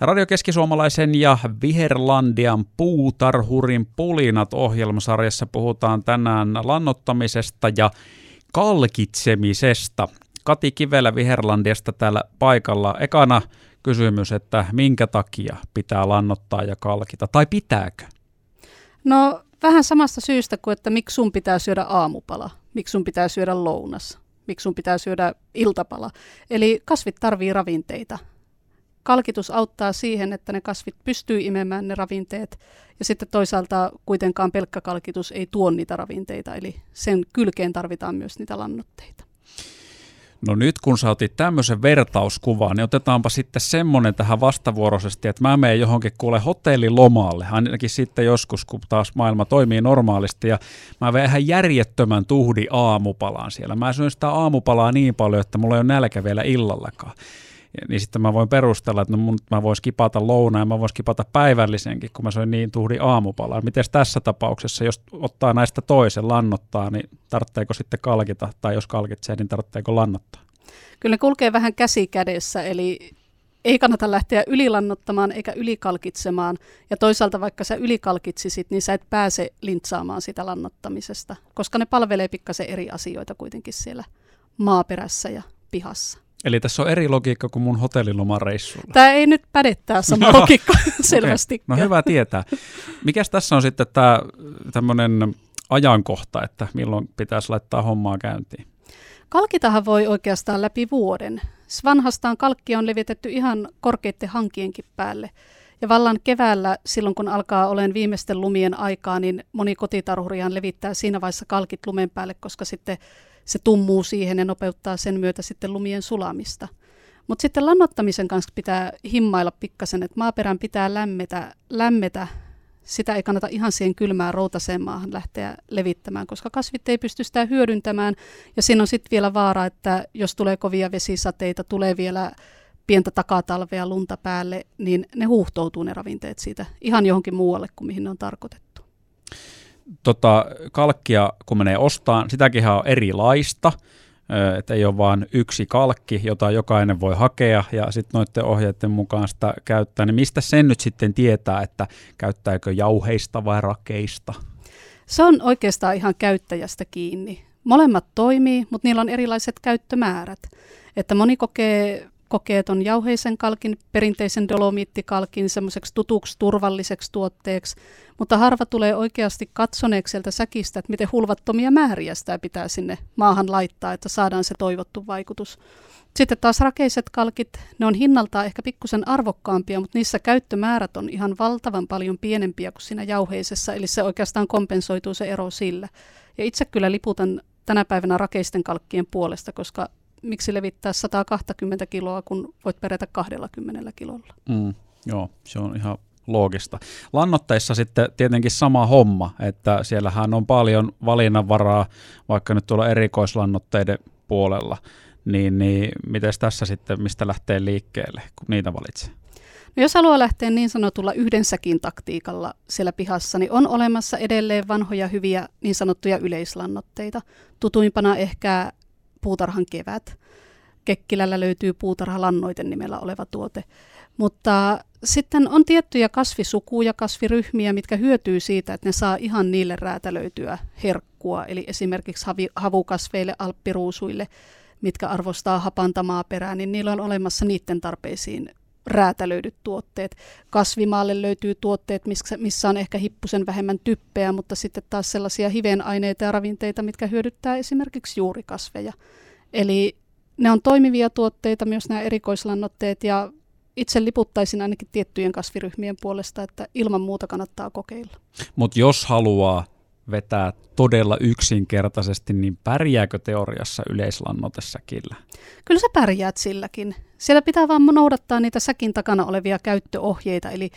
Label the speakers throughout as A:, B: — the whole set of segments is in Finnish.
A: Radio Keskisuomalaisen ja Viherlandian puutarhurin pulinat ohjelmasarjassa puhutaan tänään lannottamisesta ja kalkitsemisesta. Kati Kivelä Viherlandiasta täällä paikalla. Ekana kysymys, että minkä takia pitää lannottaa ja kalkita, tai pitääkö?
B: No vähän samasta syystä kuin, että miksi sun pitää syödä aamupala, miksi sun pitää syödä lounas, miksi sun pitää syödä iltapala. Eli kasvit tarvii ravinteita kalkitus auttaa siihen, että ne kasvit pystyy imemään ne ravinteet, ja sitten toisaalta kuitenkaan pelkkä kalkitus ei tuo niitä ravinteita, eli sen kylkeen tarvitaan myös niitä lannoitteita.
A: No nyt kun sä otit tämmöisen vertauskuvan, niin otetaanpa sitten semmoinen tähän vastavuoroisesti, että mä menen johonkin kuule hotellilomalle, ainakin sitten joskus, kun taas maailma toimii normaalisti, ja mä veen ihan järjettömän tuhdi aamupalaan siellä. Mä syön sitä aamupalaa niin paljon, että mulla ei ole nälkä vielä illallakaan niin sitten mä voin perustella, että no mun, mä voin skipata lounaan ja mä voin skipata päivällisenkin, kun mä söin niin tuhdi aamupalaa. Miten tässä tapauksessa, jos ottaa näistä toisen lannottaa, niin tarvitseeko sitten kalkita, tai jos kalkitsee, niin tarvitseeko lannottaa?
B: Kyllä ne kulkee vähän käsi kädessä, eli ei kannata lähteä ylilannottamaan eikä ylikalkitsemaan. Ja toisaalta vaikka sä ylikalkitsisit, niin sä et pääse lintsaamaan sitä lannottamisesta, koska ne palvelee pikkasen eri asioita kuitenkin siellä maaperässä ja pihassa.
A: Eli tässä on eri logiikka kuin mun hotellilomareissulla.
B: Tämä ei nyt päde tämä sama no, logiikka selvästi.
A: Okay. No hyvä tietää. Mikäs tässä on sitten tämä tämmöinen ajankohta, että milloin pitäisi laittaa hommaa käyntiin?
B: Kalkitahan voi oikeastaan läpi vuoden. Vanhastaan kalkkia on levitetty ihan korkeiden hankienkin päälle. Ja vallan keväällä, silloin kun alkaa olen viimeisten lumien aikaa, niin moni kotitarhurihan levittää siinä vaiheessa kalkit lumen päälle, koska sitten se tummuu siihen ja nopeuttaa sen myötä sitten lumien sulamista. Mutta sitten lannottamisen kanssa pitää himmailla pikkasen, että maaperän pitää lämmetä, lämmetä. Sitä ei kannata ihan siihen kylmään routaseen maahan lähteä levittämään, koska kasvit ei pysty sitä hyödyntämään. Ja siinä on sitten vielä vaara, että jos tulee kovia vesisateita, tulee vielä pientä takatalvea lunta päälle, niin ne huuhtoutuu ne ravinteet siitä ihan johonkin muualle kuin mihin ne on tarkoitettu
A: tota, kalkkia, kun menee ostaan, sitäkin on erilaista, että ei ole vain yksi kalkki, jota jokainen voi hakea ja sitten noiden ohjeiden mukaan sitä käyttää, niin mistä sen nyt sitten tietää, että käyttääkö jauheista vai rakeista?
B: Se on oikeastaan ihan käyttäjästä kiinni. Molemmat toimii, mutta niillä on erilaiset käyttömäärät. Että moni kokee kokee tuon jauheisen kalkin, perinteisen dolomiittikalkin semmoiseksi tutuksi turvalliseksi tuotteeksi, mutta harva tulee oikeasti katsoneeksi sieltä säkistä, että miten hulvattomia määriä sitä pitää sinne maahan laittaa, että saadaan se toivottu vaikutus. Sitten taas rakeiset kalkit, ne on hinnaltaan ehkä pikkusen arvokkaampia, mutta niissä käyttömäärät on ihan valtavan paljon pienempiä kuin siinä jauheisessa, eli se oikeastaan kompensoituu se ero sillä. Ja itse kyllä liputan tänä päivänä rakeisten kalkkien puolesta, koska miksi levittää 120 kiloa, kun voit pärjätä 20 kilolla.
A: Mm, joo, se on ihan loogista. Lannotteissa sitten tietenkin sama homma, että siellähän on paljon valinnanvaraa, vaikka nyt tuolla erikoislannoitteiden puolella, niin, niin miten tässä sitten, mistä lähtee liikkeelle, kun niitä valitsee?
B: No jos haluaa lähteä niin sanotulla yhdensäkin taktiikalla siellä pihassa, niin on olemassa edelleen vanhoja hyviä niin sanottuja yleislannoitteita. Tutuimpana ehkä puutarhan kevät. Kekkilällä löytyy puutarhalannoiten nimellä oleva tuote. Mutta sitten on tiettyjä kasvisukuja, kasviryhmiä, mitkä hyötyy siitä, että ne saa ihan niille räätälöityä herkkua. Eli esimerkiksi havukasveille, alppiruusuille, mitkä arvostaa hapantamaa perää, niin niillä on olemassa niiden tarpeisiin räätälöidyt tuotteet. Kasvimaalle löytyy tuotteet, missä, on ehkä hippusen vähemmän typpeä, mutta sitten taas sellaisia hivenaineita ja ravinteita, mitkä hyödyttää esimerkiksi juurikasveja. Eli ne on toimivia tuotteita, myös nämä erikoislannoitteet, ja itse liputtaisin ainakin tiettyjen kasviryhmien puolesta, että ilman muuta kannattaa kokeilla.
A: Mutta jos haluaa vetää todella yksinkertaisesti, niin pärjääkö teoriassa yleislannotesäkillä?
B: Kyllä sä pärjäät silläkin. Siellä pitää vaan noudattaa niitä säkin takana olevia käyttöohjeita, eli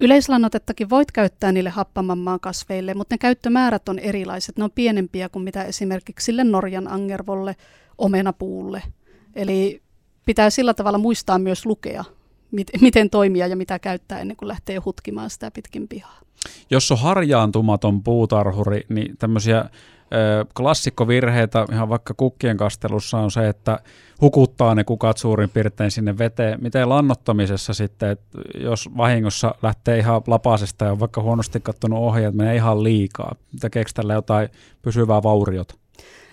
B: Yleislannotettakin voit käyttää niille happamammaan kasveille, mutta ne käyttömäärät on erilaiset. Ne on pienempiä kuin mitä esimerkiksi sille Norjan angervolle, omenapuulle. Eli pitää sillä tavalla muistaa myös lukea, miten toimia ja mitä käyttää ennen kuin lähtee hutkimaan sitä pitkin pihaa.
A: Jos on harjaantumaton puutarhuri, niin tämmöisiä Klassikkovirheitä ihan vaikka kukkien kastelussa on se, että hukuttaa ne kukat suurin piirtein sinne veteen. Miten lannottamisessa sitten, että jos vahingossa lähtee ihan lapasesta ja on vaikka huonosti kattonut ohjeet, menee ihan liikaa. Tekeekö tällä jotain pysyvää vauriota?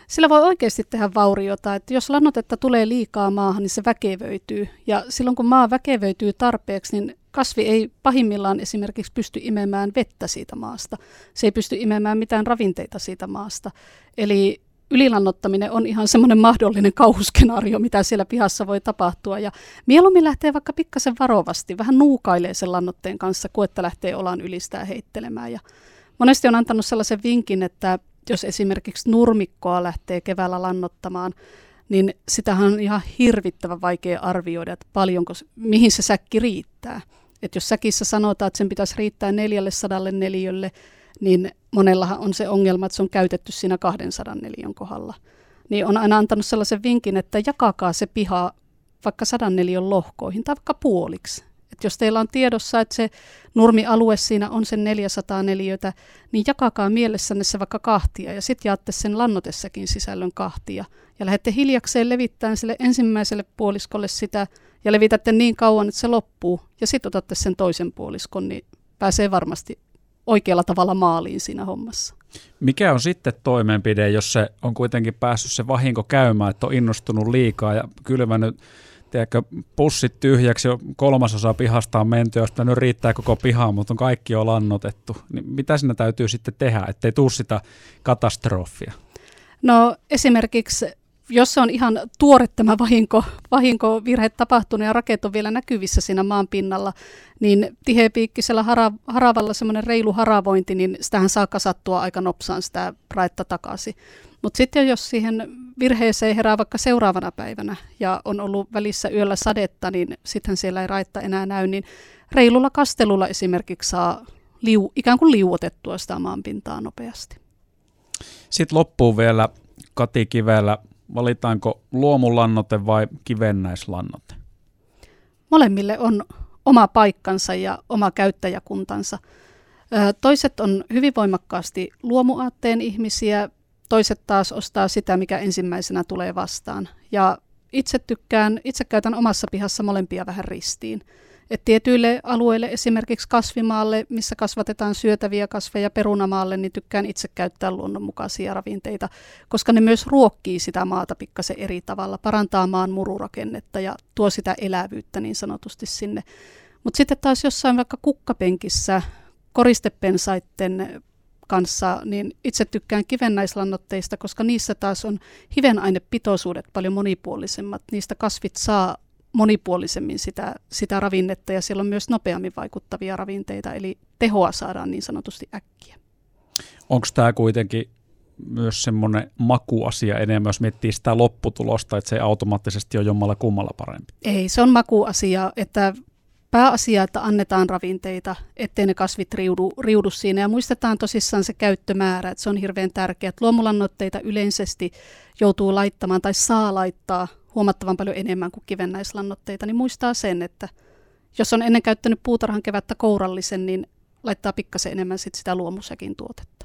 B: Sillä voi oikeasti tehdä vauriota, että jos lannotetta tulee liikaa maahan, niin se väkevöityy. Ja silloin kun maa väkevöityy tarpeeksi, niin kasvi ei pahimmillaan esimerkiksi pysty imemään vettä siitä maasta. Se ei pysty imemään mitään ravinteita siitä maasta. Eli ylilannottaminen on ihan semmoinen mahdollinen kauhuskenaario, mitä siellä pihassa voi tapahtua. Ja mieluummin lähtee vaikka pikkasen varovasti, vähän nuukailee sen lannotteen kanssa, kuin että lähtee olan ylistää heittelemään. Ja monesti on antanut sellaisen vinkin, että jos esimerkiksi nurmikkoa lähtee keväällä lannottamaan, niin sitähän on ihan hirvittävän vaikea arvioida, että paljonko, mihin se säkki riittää. Että jos säkissä sanotaan, että sen pitäisi riittää 400 neliölle, niin monellahan on se ongelma, että se on käytetty siinä 200 neliön kohdalla. Niin on aina antanut sellaisen vinkin, että jakakaa se piha vaikka 100 neliön lohkoihin tai vaikka puoliksi. Et jos teillä on tiedossa, että se nurmialue siinä on sen 400 neliötä, niin jakakaa mielessänne se vaikka kahtia ja sitten jaatte sen lannotessakin sisällön kahtia. Ja lähdette hiljakseen levittämään sille ensimmäiselle puoliskolle sitä ja levitätte niin kauan, että se loppuu. Ja sitten otatte sen toisen puoliskon, niin pääsee varmasti oikealla tavalla maaliin siinä hommassa.
A: Mikä on sitten toimenpide, jos se on kuitenkin päässyt se vahinko käymään, että on innostunut liikaa ja kylvänyt tiedätkö, pussit tyhjäksi, kolmasosa pihasta on menty, jos nyt riittää koko pihaa, mutta on kaikki jo lannotettu. Niin mitä siinä täytyy sitten tehdä, ettei tule sitä katastrofia?
B: No esimerkiksi jos se on ihan tuore tämä vahinko, vahinkovirhe tapahtunut ja raket on vielä näkyvissä siinä maan pinnalla, niin tihepiikkisellä hara, haravalla semmoinen reilu haravointi, niin sitähän saa kasattua aika nopsaan sitä raetta takaisin. Mutta sitten jos siihen virheeseen herää vaikka seuraavana päivänä ja on ollut välissä yöllä sadetta, niin sittenhän siellä ei raitta enää näy, niin reilulla kastelulla esimerkiksi saa liu, ikään kuin liuotettua sitä maanpintaa nopeasti.
A: Sitten loppuu vielä Kati Kivellä, valitaanko luomulannote vai kivennäislannote?
B: Molemmille on oma paikkansa ja oma käyttäjäkuntansa. Toiset on hyvin voimakkaasti luomuaatteen ihmisiä, toiset taas ostaa sitä, mikä ensimmäisenä tulee vastaan. Ja itse tykkään, itse käytän omassa pihassa molempia vähän ristiin. Et tietyille alueille, esimerkiksi kasvimaalle, missä kasvatetaan syötäviä kasveja perunamaalle, niin tykkään itse käyttää luonnonmukaisia ravinteita, koska ne myös ruokkii sitä maata pikkasen eri tavalla, parantaa maan mururakennetta ja tuo sitä elävyyttä niin sanotusti sinne. Mutta sitten taas jossain vaikka kukkapenkissä koristepensaitten kanssa, niin itse tykkään kivennäislannoitteista, koska niissä taas on hivenainepitoisuudet paljon monipuolisemmat. Niistä kasvit saa monipuolisemmin sitä, sitä ravinnetta ja siellä on myös nopeammin vaikuttavia ravinteita, eli tehoa saadaan niin sanotusti äkkiä.
A: Onko tämä kuitenkin myös semmoinen makuasia enemmän, jos miettii sitä lopputulosta, että se automaattisesti ole jommalla kummalla parempi?
B: Ei, se on makuasia, että pääasia, että annetaan ravinteita, ettei ne kasvit riudu, riudu siinä. Ja muistetaan tosissaan se käyttömäärä, että se on hirveän tärkeää. Luomulannoitteita yleisesti joutuu laittamaan tai saa laittaa huomattavan paljon enemmän kuin kivennäislannoitteita, niin muistaa sen, että jos on ennen käyttänyt puutarhan kevättä kourallisen, niin laittaa pikkasen enemmän sit sitä luomusäkin tuotetta.